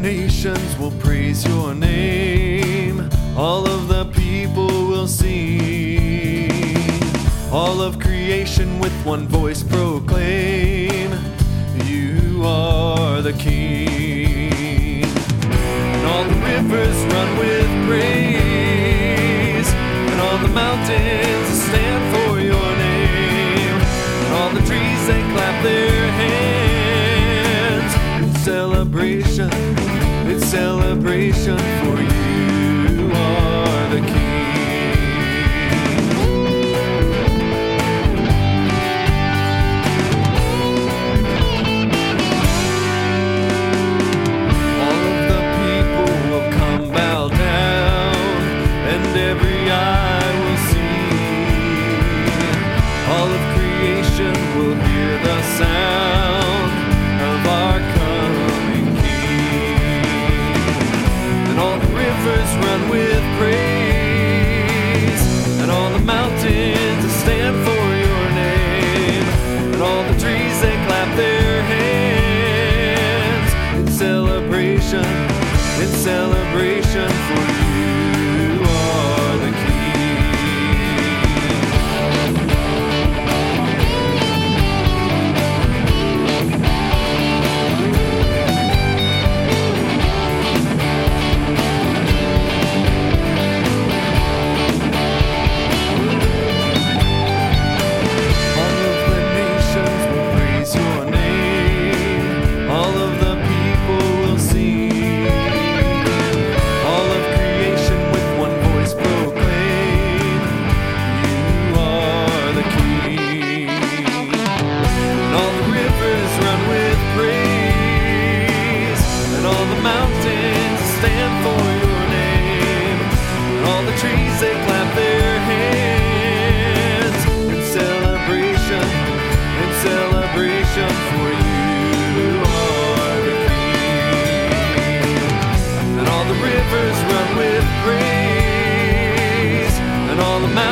nations will praise your name. All of the people will sing. All of creation with one voice proclaim, You are the King. And all the rivers run with praise, and all the mountains stand for your name, and all the trees they clap their hands celebration celebration for you rivers run with praise, and all the mountains stand for your name, and all the trees they clap their hands. It's celebration, it's celebration for you. the rivers run with praise, and all the mountains.